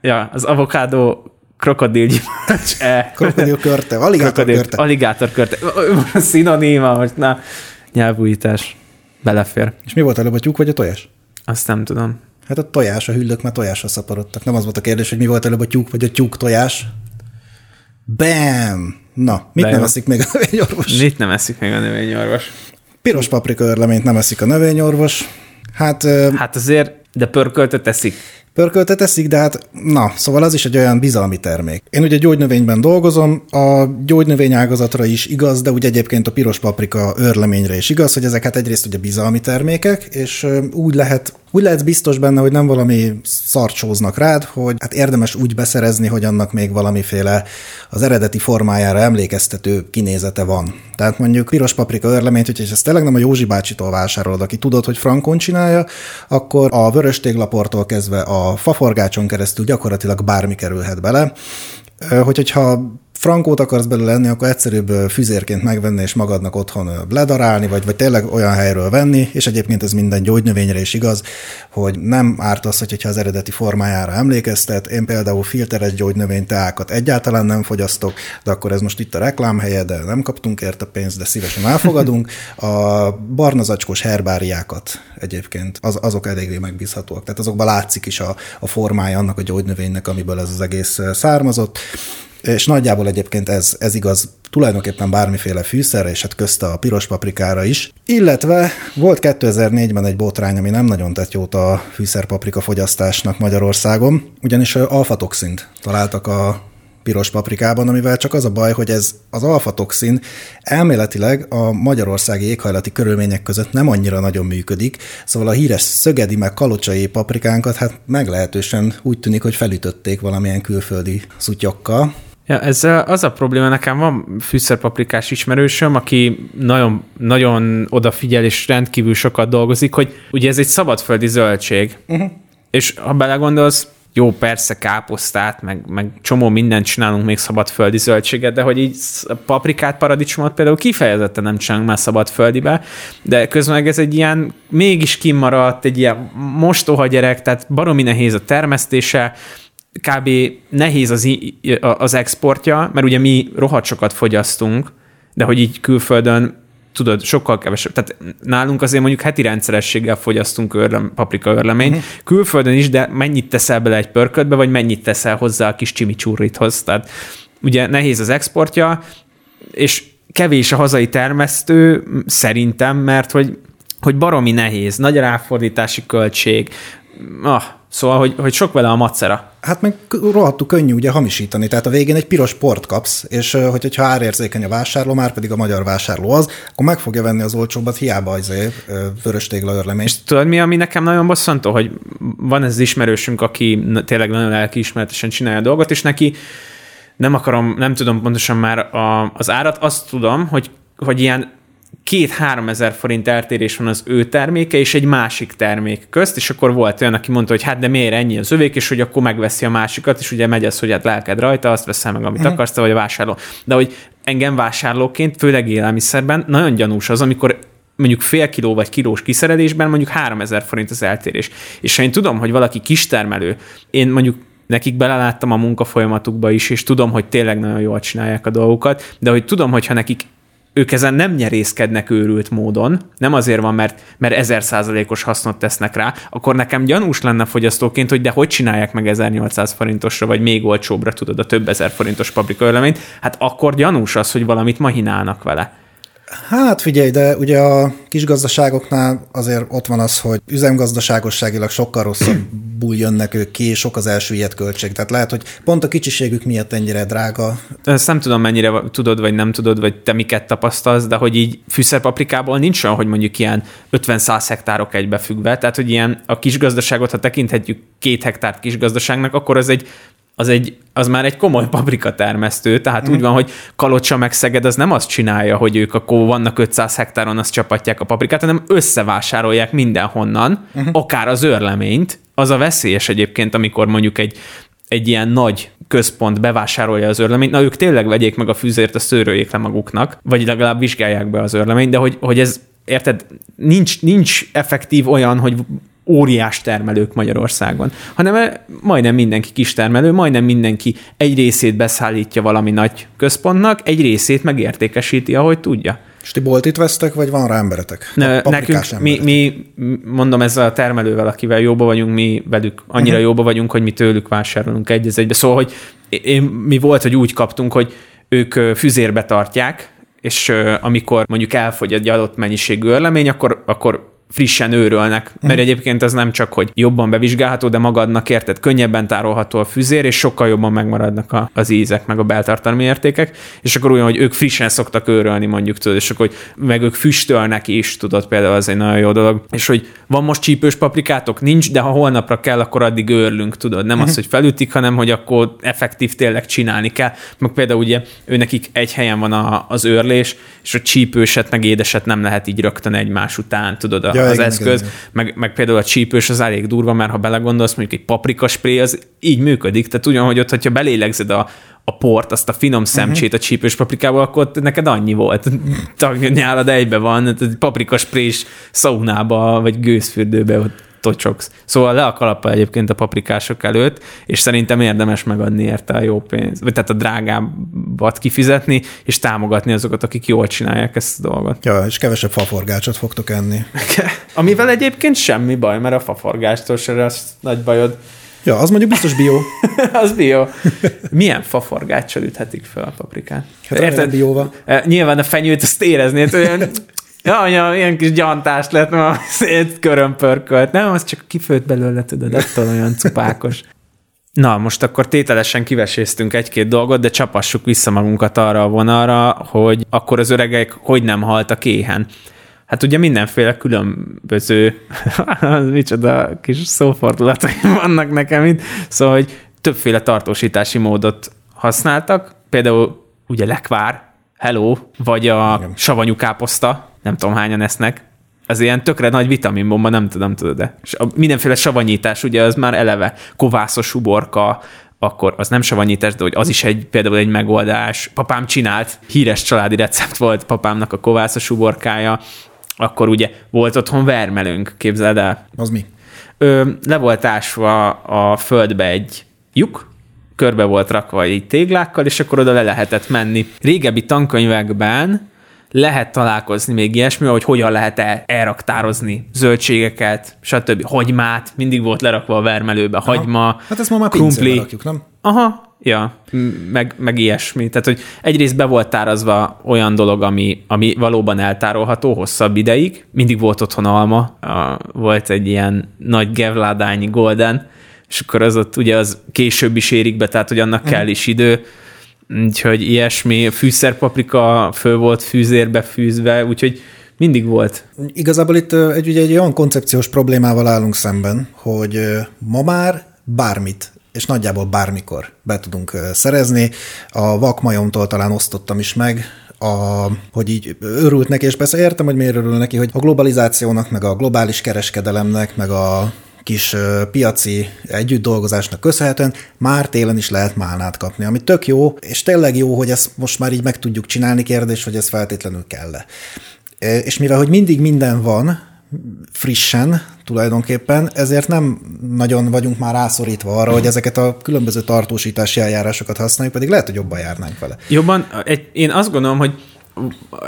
Ja, az avokádó krokodilgyümölcs. E. Krokodil körte, aligátor Krokodil, körte. Aligátor körte. Szinoníma, hogy na, nyelvújítás. Belefér. És mi volt előbb, a tyúk vagy a tojás? Azt nem tudom. Hát a tojás, a hüllők már tojásra szaporodtak. Nem az volt a kérdés, hogy mi volt előbb a tyúk vagy a tyúk tojás. Bam! Na, mit De nem eszik még a növényorvos? Mit nem eszik még a növényorvos? Piros paprika örleményt nem eszik a növényorvos. Hát, hát azért, de pörköltet eszik. Pörköltet eszik, de hát na, szóval az is egy olyan bizalmi termék. Én ugye gyógynövényben dolgozom, a gyógynövény ágazatra is igaz, de úgy egyébként a piros paprika őrleményre is igaz, hogy ezek hát egyrészt ugye bizalmi termékek, és úgy lehet úgy lehetsz biztos benne, hogy nem valami szart sóznak rád, hogy hát érdemes úgy beszerezni, hogy annak még valamiféle az eredeti formájára emlékeztető kinézete van. Tehát mondjuk piros paprika örleményt, hogyha ezt tényleg nem a Józsi bácsitól vásárolod, aki tudod, hogy frankon csinálja, akkor a vörös téglaportól kezdve a faforgácson keresztül gyakorlatilag bármi kerülhet bele. Hogy, hogyha frankót akarsz belőle lenni, akkor egyszerűbb füzérként megvenni és magadnak otthon ledarálni, vagy, vagy tényleg olyan helyről venni, és egyébként ez minden gyógynövényre is igaz, hogy nem árt az, hogyha az eredeti formájára emlékeztet. Én például filteres gyógynövényteákat egyáltalán nem fogyasztok, de akkor ez most itt a reklámhelye, de nem kaptunk érte pénzt, de szívesen elfogadunk. A barna zacskós herbáriákat egyébként, az, azok eléggé megbízhatóak. Tehát azokban látszik is a, a formája annak a gyógynövénynek, amiből ez az egész származott. És nagyjából egyébként ez, ez igaz tulajdonképpen bármiféle fűszerre, és hát közte a piros paprikára is. Illetve volt 2004-ben egy botrány, ami nem nagyon tett jót a fűszerpaprika fogyasztásnak Magyarországon, ugyanis alfatoxint találtak a piros paprikában, amivel csak az a baj, hogy ez az alfatoxin elméletileg a magyarországi éghajlati körülmények között nem annyira nagyon működik, szóval a híres szögedi meg kalocsai paprikánkat hát meglehetősen úgy tűnik, hogy felütötték valamilyen külföldi szutyokkal. Ja, ez az a probléma, nekem van fűszerpaprikás ismerősöm, aki nagyon, nagyon odafigyel és rendkívül sokat dolgozik, hogy ugye ez egy szabadföldi zöldség, uh-huh. és ha belegondolsz, jó, persze káposztát, meg, meg csomó mindent csinálunk még szabadföldi zöldséget, de hogy így paprikát, paradicsomot például kifejezetten nem csinálunk már szabadföldibe, de közben meg ez egy ilyen, mégis kimaradt, egy ilyen mostoha gyerek, tehát baromi nehéz a termesztése, kb. nehéz az, az exportja, mert ugye mi rohadt sokat fogyasztunk, de hogy így külföldön tudod, sokkal kevesebb. Tehát nálunk azért mondjuk heti rendszerességgel fogyasztunk örlem, paprika örleményt, uh-huh. külföldön is, de mennyit teszel bele egy pörködbe, vagy mennyit teszel hozzá a kis csimicsúrithoz. Tehát ugye nehéz az exportja, és kevés a hazai termesztő szerintem, mert hogy, hogy baromi nehéz, nagy ráfordítási költség, ah, Szóval, hogy, hogy sok vele a macera. Hát meg rohadtul könnyű ugye hamisítani, tehát a végén egy piros port kapsz, és hogy, hogyha árérzékeny a vásárló, már pedig a magyar vásárló az, akkor meg fogja venni az olcsóbbat, hiába az vörös tégla örlemény. És tudod mi, ami nekem nagyon bosszantó, hogy van ez ismerősünk, aki tényleg nagyon lelkiismeretesen csinálja a dolgot, és neki nem akarom, nem tudom pontosan már a, az árat, azt tudom, hogy, hogy ilyen két-három ezer forint eltérés van az ő terméke és egy másik termék közt, és akkor volt olyan, aki mondta, hogy hát de miért ennyi az övék, és hogy akkor megveszi a másikat, és ugye megy az, hogy hát lelked rajta, azt veszel meg, amit mm. akarsz, vagy a vásárló. De hogy engem vásárlóként, főleg élelmiszerben nagyon gyanús az, amikor mondjuk fél kiló vagy kilós kiszerelésben mondjuk 3000 forint az eltérés. És ha én tudom, hogy valaki kistermelő, én mondjuk nekik beleláttam a munkafolyamatukba is, és tudom, hogy tényleg nagyon jól csinálják a dolgokat, de hogy tudom, hogy ha nekik ők ezen nem nyerészkednek őrült módon, nem azért van, mert, mert ezer százalékos hasznot tesznek rá, akkor nekem gyanús lenne fogyasztóként, hogy de hogy csinálják meg 1800 forintosra, vagy még olcsóbbra, tudod, a több ezer forintos paprikaöleményt, hát akkor gyanús az, hogy valamit mahinálnak vele. Hát figyelj, de ugye a kisgazdaságoknál azért ott van az, hogy üzemgazdaságosságilag sokkal rosszabbul jönnek ők ki, sok az elsüllyedt költség. Tehát lehet, hogy pont a kicsiségük miatt ennyire drága. Ezt nem tudom, mennyire tudod, vagy nem tudod, vagy te miket tapasztalsz, de hogy így fűszerpaprikából nincs olyan, hogy mondjuk ilyen 50-100 hektárok egybefüggve. Tehát, hogy ilyen a kisgazdaságot, ha tekinthetjük két hektárt kisgazdaságnak, akkor az egy az, egy, az már egy komoly paprika termesztő, tehát mm. úgy van, hogy Kalocsa meg Szeged az nem azt csinálja, hogy ők akkor vannak 500 hektáron, azt csapatják a paprikát, hanem összevásárolják mindenhonnan, mm. akár az őrleményt. Az a veszélyes egyébként, amikor mondjuk egy, egy ilyen nagy központ bevásárolja az őrleményt, na ők tényleg vegyék meg a fűzért, a szőröljék le maguknak, vagy legalább vizsgálják be az őrleményt, de hogy, hogy ez érted, nincs, nincs effektív olyan, hogy óriás termelők Magyarországon, hanem eh, majdnem mindenki kis termelő, majdnem mindenki egy részét beszállítja valami nagy központnak, egy részét megértékesíti, ahogy tudja. És ti boltit vesztek, vagy van rá emberetek? Ne, nekünk, mi, mi, mondom ezzel a termelővel, akivel jóba vagyunk, mi velük annyira uh-huh. jóba vagyunk, hogy mi tőlük vásárolunk egy egybe. Szóval, hogy én, mi volt, hogy úgy kaptunk, hogy ők füzérbe tartják, és amikor mondjuk elfogy egy adott mennyiségű örlemény, akkor, akkor frissen őrölnek, mert mm. egyébként ez nem csak, hogy jobban bevizsgálható, de magadnak érted, könnyebben tárolható a füzér, és sokkal jobban megmaradnak a, az ízek, meg a beltartalmi értékek, és akkor olyan, hogy ők frissen szoktak őrölni, mondjuk, tudod, és akkor, hogy meg ők füstölnek is, tudod, például az egy nagyon jó dolog, és hogy van most csípős paprikátok? Nincs, de ha holnapra kell, akkor addig őrlünk, tudod, nem mm. az, hogy felütik, hanem hogy akkor effektív tényleg csinálni kell, meg például ugye ő nekik egy helyen van a, az őrlés, és a csípőset meg édeset nem lehet így rögtön egymás után, tudod, a, ja, az igen, eszköz, igen, Meg, meg például a csípős az elég durva, mert ha belegondolsz, mondjuk egy paprikaspré az így működik, tehát ugyanhogy ott, hogyha belélegzed a, a port, azt a finom szemcsét uh-huh. a csípős paprikából, akkor neked annyi volt. Nyálad egybe van, paprikasprés szaunába, vagy gőzfürdőbe ott tocsogsz. Szóval le a kalappa egyébként a paprikások előtt, és szerintem érdemes megadni érte a jó pénzt, vagy tehát a drágábbat kifizetni, és támogatni azokat, akik jól csinálják ezt a dolgot. Ja, és kevesebb faforgácsot fogtok enni. Amivel egyébként semmi baj, mert a faforgástól se lesz nagy bajod. Ja, az mondjuk biztos bio. az bio. Milyen faforgáccsal üthetik fel a paprikát? Hát Érted? Bióval. E, nyilván a fenyőt azt éreznéd, olyan Ja, ja, ilyen kis gyantás lett, ma szét körömpörkölt. Nem, az csak kifőtt belőle, tudod, attól olyan cupákos. Na, most akkor tételesen kiveséztünk egy-két dolgot, de csapassuk vissza magunkat arra a vonalra, hogy akkor az öregek hogy nem haltak éhen. Hát ugye mindenféle különböző, micsoda kis szófordulatai vannak nekem itt, szóval, hogy többféle tartósítási módot használtak, például ugye lekvár, hello, vagy a Igen. savanyú káposzta, nem tudom hányan esznek, az ilyen tökre nagy vitaminbomba, nem tudom, tudod de. És a mindenféle savanyítás, ugye az már eleve kovászos uborka, akkor az nem savanyítás, de hogy az is egy, például egy megoldás. Papám csinált, híres családi recept volt papámnak a kovászos uborkája, akkor ugye volt otthon vermelőnk, képzeld el. Az mi? Ö, le volt ásva a földbe egy lyuk, körbe volt rakva egy téglákkal, és akkor oda le lehetett menni. Régebbi tankönyvekben lehet találkozni még ilyesmi, hogy hogyan lehet el, elraktározni zöldségeket, stb. Hagymát, mindig volt lerakva a vermelőbe, Aha. hagyma, Hát ezt ma már krumpli. rakjuk, nem? Aha, ja, meg, meg ilyesmi. Tehát, hogy egyrészt be volt tárazva olyan dolog, ami, ami valóban eltárolható hosszabb ideig. Mindig volt otthon alma, volt egy ilyen nagy gevládányi golden, és akkor az ott ugye az később is érik be, tehát hogy annak kell is idő, úgyhogy ilyesmi, fűszerpaprika föl volt fűzérbe fűzve, úgyhogy mindig volt. Igazából itt egy, ugye egy olyan koncepciós problémával állunk szemben, hogy ma már bármit és nagyjából bármikor be tudunk szerezni. A vakmajomtól talán osztottam is meg, a, hogy így örült neki, és persze értem, hogy miért örül neki, hogy a globalizációnak, meg a globális kereskedelemnek, meg a kis piaci együtt dolgozásnak köszönhetően már télen is lehet málnát kapni, ami tök jó, és tényleg jó, hogy ezt most már így meg tudjuk csinálni, kérdés, hogy ez feltétlenül kell-e. És mivel, hogy mindig minden van, frissen tulajdonképpen, ezért nem nagyon vagyunk már rászorítva arra, hogy ezeket a különböző tartósítási eljárásokat használjuk, pedig lehet, hogy jobban járnánk vele. Jobban, egy, én azt gondolom, hogy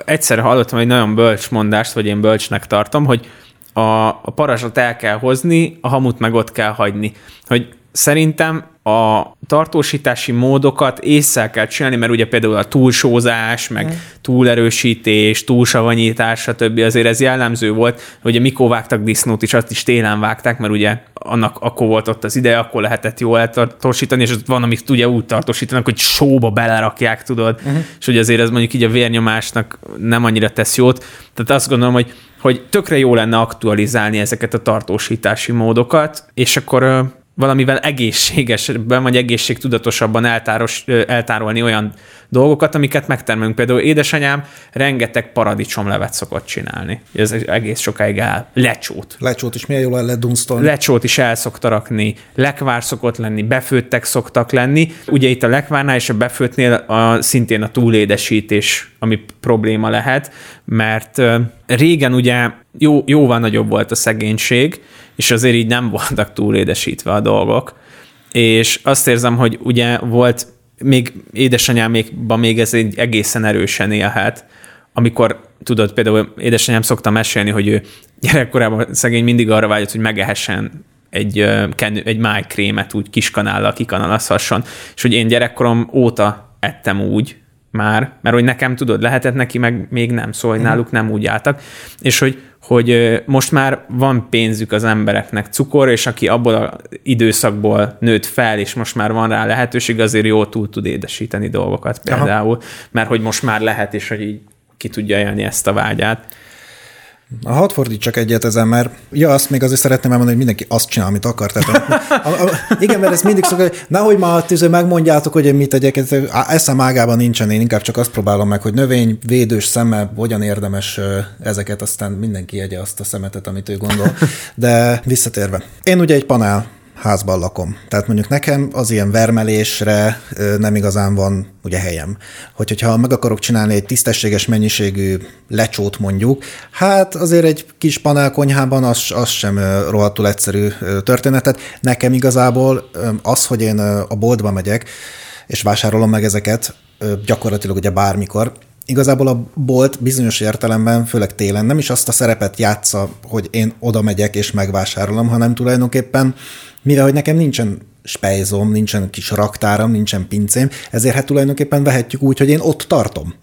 egyszer hallottam egy nagyon bölcs mondást, vagy én bölcsnek tartom, hogy a, a parazsot el kell hozni, a hamut meg ott kell hagyni. Hogy szerintem a tartósítási módokat észre kell csinálni, mert ugye például a túlsózás, meg mm. túlerősítés, túlsavanyítás, stb. azért ez jellemző volt, hogy mikor vágtak disznót is, azt is télen vágták, mert ugye annak akkor volt ott az ideje, akkor lehetett jól eltartósítani, és ott van, amik ugye úgy tartósítanak, hogy sóba belerakják, tudod, uh-huh. és hogy azért ez mondjuk így a vérnyomásnak nem annyira tesz jót. Tehát azt gondolom, hogy hogy tökre jó lenne aktualizálni ezeket a tartósítási módokat, és akkor valamivel egészségesebben, vagy egészségtudatosabban eltáros, eltárolni olyan dolgokat, amiket megtermelünk. Például édesanyám rengeteg paradicsomlevet szokott csinálni. Ez egész sokáig el. Lecsót. Lecsót is milyen jól el lehet dunsztolni. Lecsót is el szokta rakni, lekvár szokott lenni, befőttek szoktak lenni. Ugye itt a lekvárnál és a befőtnél a, szintén a túlédesítés, ami probléma lehet, mert régen ugye jó, jóval nagyobb volt a szegénység, és azért így nem voltak túlédesítve a dolgok. És azt érzem, hogy ugye volt még édesanyámékban még ez egy egészen erősen élhet, amikor tudod, például édesanyám szokta mesélni, hogy ő gyerekkorában szegény mindig arra vágyott, hogy megehessen egy, egy májkrémet úgy kiskanállal kikanalazhasson, és hogy én gyerekkorom óta ettem úgy már, mert hogy nekem tudod, lehetett neki, meg még nem, szóval hogy mhm. náluk nem úgy álltak, és hogy hogy most már van pénzük az embereknek cukor, és aki abból az időszakból nőtt fel, és most már van rá lehetőség, azért jól túl tud édesíteni dolgokat például, Aha. mert hogy most már lehet, és hogy így ki tudja élni ezt a vágyát. A hadd fordítsak egyet ezen, mert ja, azt még azért szeretném elmondani, hogy mindenki azt csinál, amit akar. Tehát, a, a, a, igen, mert ezt mindig szokott, hogy nehogy már tűző megmondjátok, hogy én mit tegyek, eszem ágában nincsen, én inkább csak azt próbálom meg, hogy növény, védős szeme, hogyan érdemes ezeket, aztán mindenki jegye azt a szemetet, amit ő gondol. De visszatérve. Én ugye egy panel házban lakom. Tehát mondjuk nekem az ilyen vermelésre nem igazán van ugye helyem. Hogy, hogyha meg akarok csinálni egy tisztességes mennyiségű lecsót mondjuk, hát azért egy kis panelkonyhában az, az sem rohadtul egyszerű történetet. Nekem igazából az, hogy én a boltba megyek, és vásárolom meg ezeket, gyakorlatilag ugye bármikor, igazából a bolt bizonyos értelemben, főleg télen nem is azt a szerepet játsza, hogy én oda megyek és megvásárolom, hanem tulajdonképpen mivel hogy nekem nincsen spejzom, nincsen kis raktáram, nincsen pincém, ezért hát tulajdonképpen vehetjük úgy, hogy én ott tartom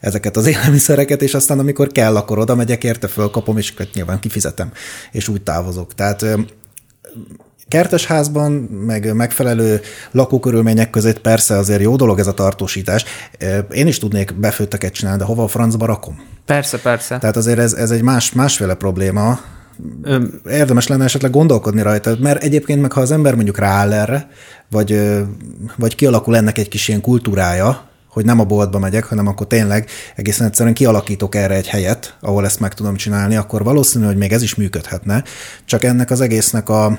ezeket az élelmiszereket, és aztán amikor kell, akkor oda megyek érte, fölkapom, és nyilván kifizetem, és úgy távozok. Tehát kertesházban, meg megfelelő lakókörülmények között persze azért jó dolog ez a tartósítás. Én is tudnék befőtteket csinálni, de hova a francba rakom? Persze, persze. Tehát azért ez, ez egy más, másféle probléma. Érdemes lenne esetleg gondolkodni rajta, mert egyébként meg ha az ember mondjuk rááll erre, vagy, vagy kialakul ennek egy kis ilyen kultúrája, hogy nem a boltba megyek, hanem akkor tényleg egészen egyszerűen kialakítok erre egy helyet, ahol ezt meg tudom csinálni, akkor valószínű, hogy még ez is működhetne, csak ennek az egésznek a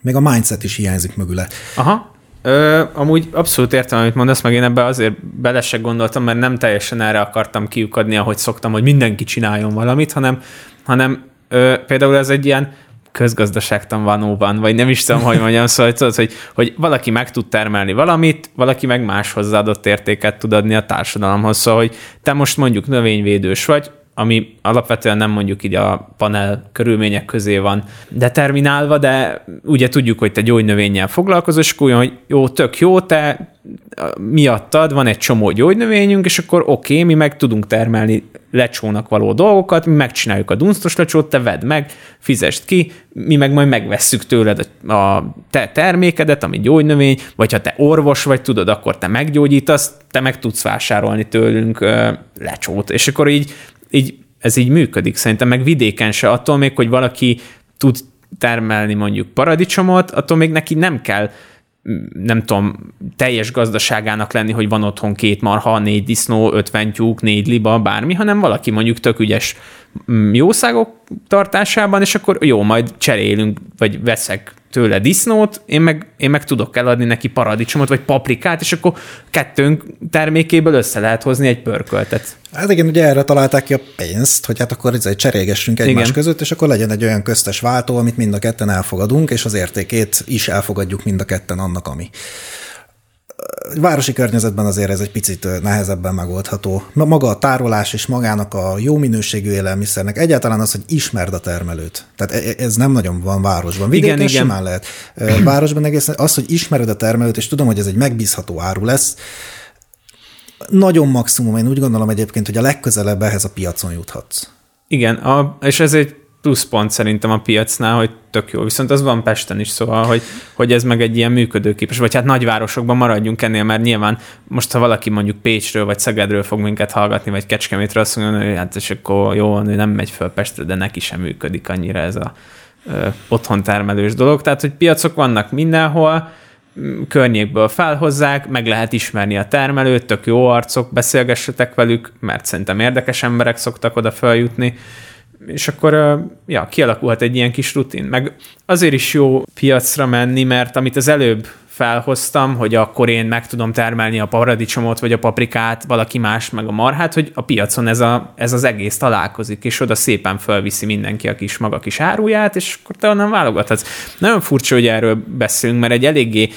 még a mindset is hiányzik mögüle. Aha. Ö, amúgy abszolút értem, amit mondasz, meg én ebbe azért bele se gondoltam, mert nem teljesen erre akartam kiukadni, ahogy szoktam, hogy mindenki csináljon valamit, hanem, hanem ö, például ez egy ilyen közgazdaságtan vanóban, vagy nem is tudom, hogy mondjam, szóval tudod, hogy, hogy valaki meg tud termelni valamit, valaki meg más hozzáadott értéket tud adni a társadalomhoz, szóval, hogy te most mondjuk növényvédős vagy, ami alapvetően nem mondjuk így a panel körülmények közé van determinálva, de ugye tudjuk, hogy te gyógynövényel foglalkozol, és olyan, hogy jó, tök jó, te miattad van egy csomó gyógynövényünk, és akkor oké, okay, mi meg tudunk termelni lecsónak való dolgokat, mi megcsináljuk a dunsztos lecsót, te vedd meg, fizest ki, mi meg majd megvesszük tőled a te termékedet, ami gyógynövény, vagy ha te orvos vagy, tudod, akkor te meggyógyítasz, te meg tudsz vásárolni tőlünk lecsót. És akkor így így, ez így működik. Szerintem meg vidéken se attól még, hogy valaki tud termelni mondjuk paradicsomot, attól még neki nem kell nem tudom, teljes gazdaságának lenni, hogy van otthon két marha, négy disznó, ötven tyúk, négy liba, bármi, hanem valaki mondjuk tök ügyes mm, jószágok tartásában, és akkor jó, majd cserélünk, vagy veszek tőle disznót, én meg, én meg tudok eladni neki paradicsomot, vagy paprikát, és akkor kettőnk termékéből össze lehet hozni egy pörköltet. Hát igen, ugye erre találták ki a pénzt, hogy hát akkor egy cserégessünk egymás igen. között, és akkor legyen egy olyan köztes váltó, amit mind a ketten elfogadunk, és az értékét is elfogadjuk mind a ketten annak, ami városi környezetben azért ez egy picit nehezebben megoldható. Maga a tárolás és magának a jó minőségű élelmiszernek, egyáltalán az, hogy ismerd a termelőt. Tehát e, e, ez nem nagyon van városban. Vidéken igen, igen. simán lehet. Városban egészen az, hogy ismered a termelőt, és tudom, hogy ez egy megbízható áru lesz, nagyon maximum, én úgy gondolom egyébként, hogy a legközelebb ehhez a piacon juthatsz. Igen, a, és ez egy pluszpont szerintem a piacnál, hogy tök jó. Viszont az van Pesten is, szóval, hogy, hogy ez meg egy ilyen működőképes, vagy hát nagyvárosokban maradjunk ennél, mert nyilván most, ha valaki mondjuk Pécsről vagy Szegedről fog minket hallgatni, vagy Kecskemétről, azt mondja, hogy hát és akkor jó, nem megy föl Pestre, de neki sem működik annyira ez a ö, otthon termelős dolog. Tehát, hogy piacok vannak mindenhol, környékből felhozzák, meg lehet ismerni a termelőt, tök jó arcok, beszélgessetek velük, mert szerintem érdekes emberek szoktak oda feljutni, és akkor ja, kialakulhat egy ilyen kis rutin. Meg azért is jó piacra menni, mert amit az előbb felhoztam, hogy akkor én meg tudom termelni a paradicsomot, vagy a paprikát, valaki más, meg a marhát, hogy a piacon ez, a, ez az egész találkozik, és oda szépen felviszi mindenki a kis maga kis áruját, és akkor te onnan válogathatsz. Nagyon furcsa, hogy erről beszélünk, mert egy eléggé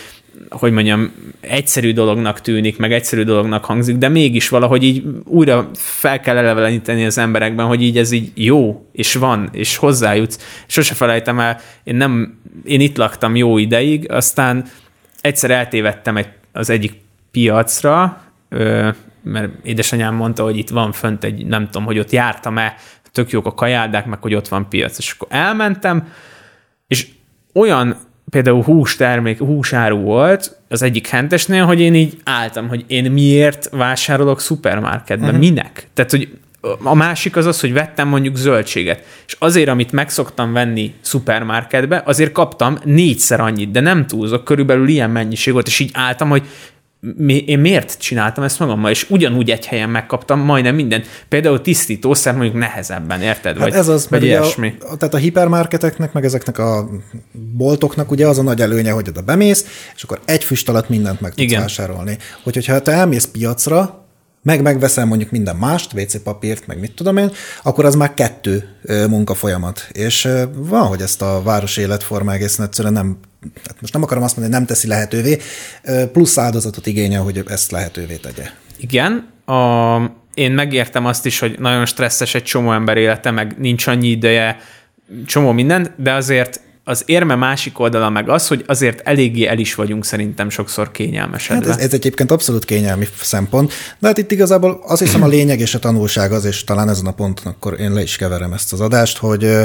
hogy mondjam, egyszerű dolognak tűnik, meg egyszerű dolognak hangzik, de mégis valahogy így újra fel kell eleveníteni az emberekben, hogy így ez így jó, és van, és hozzájutsz. Sose felejtem el, én, nem, én itt laktam jó ideig, aztán egyszer eltévedtem egy, az egyik piacra, mert édesanyám mondta, hogy itt van fönt egy, nem tudom, hogy ott jártam-e, tök jók a kajárdák, meg hogy ott van piac. És akkor elmentem, és olyan például hústermék, húsáru volt az egyik hentesnél, hogy én így álltam, hogy én miért vásárolok szupermarketben, uh-huh. minek? Tehát, hogy a másik az az, hogy vettem mondjuk zöldséget, és azért, amit megszoktam venni szupermarketbe, azért kaptam négyszer annyit, de nem túlzok, körülbelül ilyen mennyiség volt, és így álltam, hogy mi, én miért csináltam ezt magammal, és ugyanúgy egy helyen megkaptam majdnem mindent. Például tisztítószer mondjuk nehezebben, érted? Hát vagy, ez az, vagy ilyesmi. A, tehát a hipermarketeknek, meg ezeknek a boltoknak ugye az a nagy előnye, hogy oda bemész, és akkor egy füst alatt mindent meg tudsz Igen. vásárolni. Hogy, hogyha te elmész piacra, meg megveszem mondjuk minden mást, WC papírt, meg mit tudom én, akkor az már kettő munka folyamat. És van, hogy ezt a városi életforma egészen egyszerűen nem, hát most nem akarom azt mondani, nem teszi lehetővé, plusz áldozatot igényel, hogy ezt lehetővé tegye. Igen, a, én megértem azt is, hogy nagyon stresszes egy csomó ember élete, meg nincs annyi ideje, csomó minden, de azért az érme másik oldala meg az, hogy azért eléggé el is vagyunk szerintem sokszor kényelmesedve. Hát ez, ez egyébként abszolút kényelmi szempont, de hát itt igazából azt hiszem a lényeg és a tanulság az, és talán ezen a ponton akkor én le is keverem ezt az adást, hogy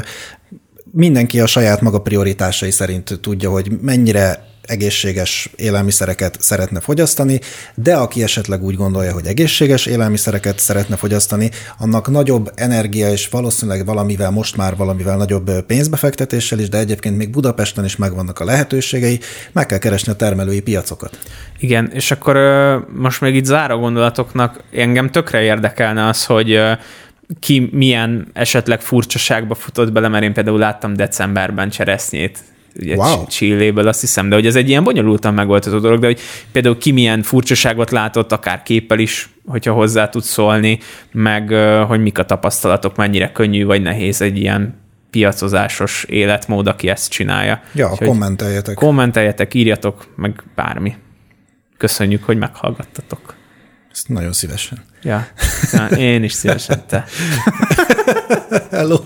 mindenki a saját maga prioritásai szerint tudja, hogy mennyire egészséges élelmiszereket szeretne fogyasztani, de aki esetleg úgy gondolja, hogy egészséges élelmiszereket szeretne fogyasztani, annak nagyobb energia és valószínűleg valamivel, most már valamivel nagyobb pénzbefektetéssel is, de egyébként még Budapesten is megvannak a lehetőségei, meg kell keresni a termelői piacokat. Igen, és akkor most még itt záró gondolatoknak engem tökre érdekelne az, hogy ki milyen esetleg furcsaságba futott bele, mert én például láttam decemberben cseresznyét ugye wow. Csilléből, azt hiszem, de hogy ez egy ilyen bonyolultan megoldható dolog, de hogy például ki milyen furcsaságot látott, akár képpel is, hogyha hozzá tud szólni, meg hogy mik a tapasztalatok, mennyire könnyű vagy nehéz egy ilyen piacozásos életmód, aki ezt csinálja. Ja, Úgyhogy kommenteljetek. Kommenteljetek, írjatok, meg bármi. Köszönjük, hogy meghallgattatok. Ezt nagyon szívesen. Ja, én is szívesen, te. Hello.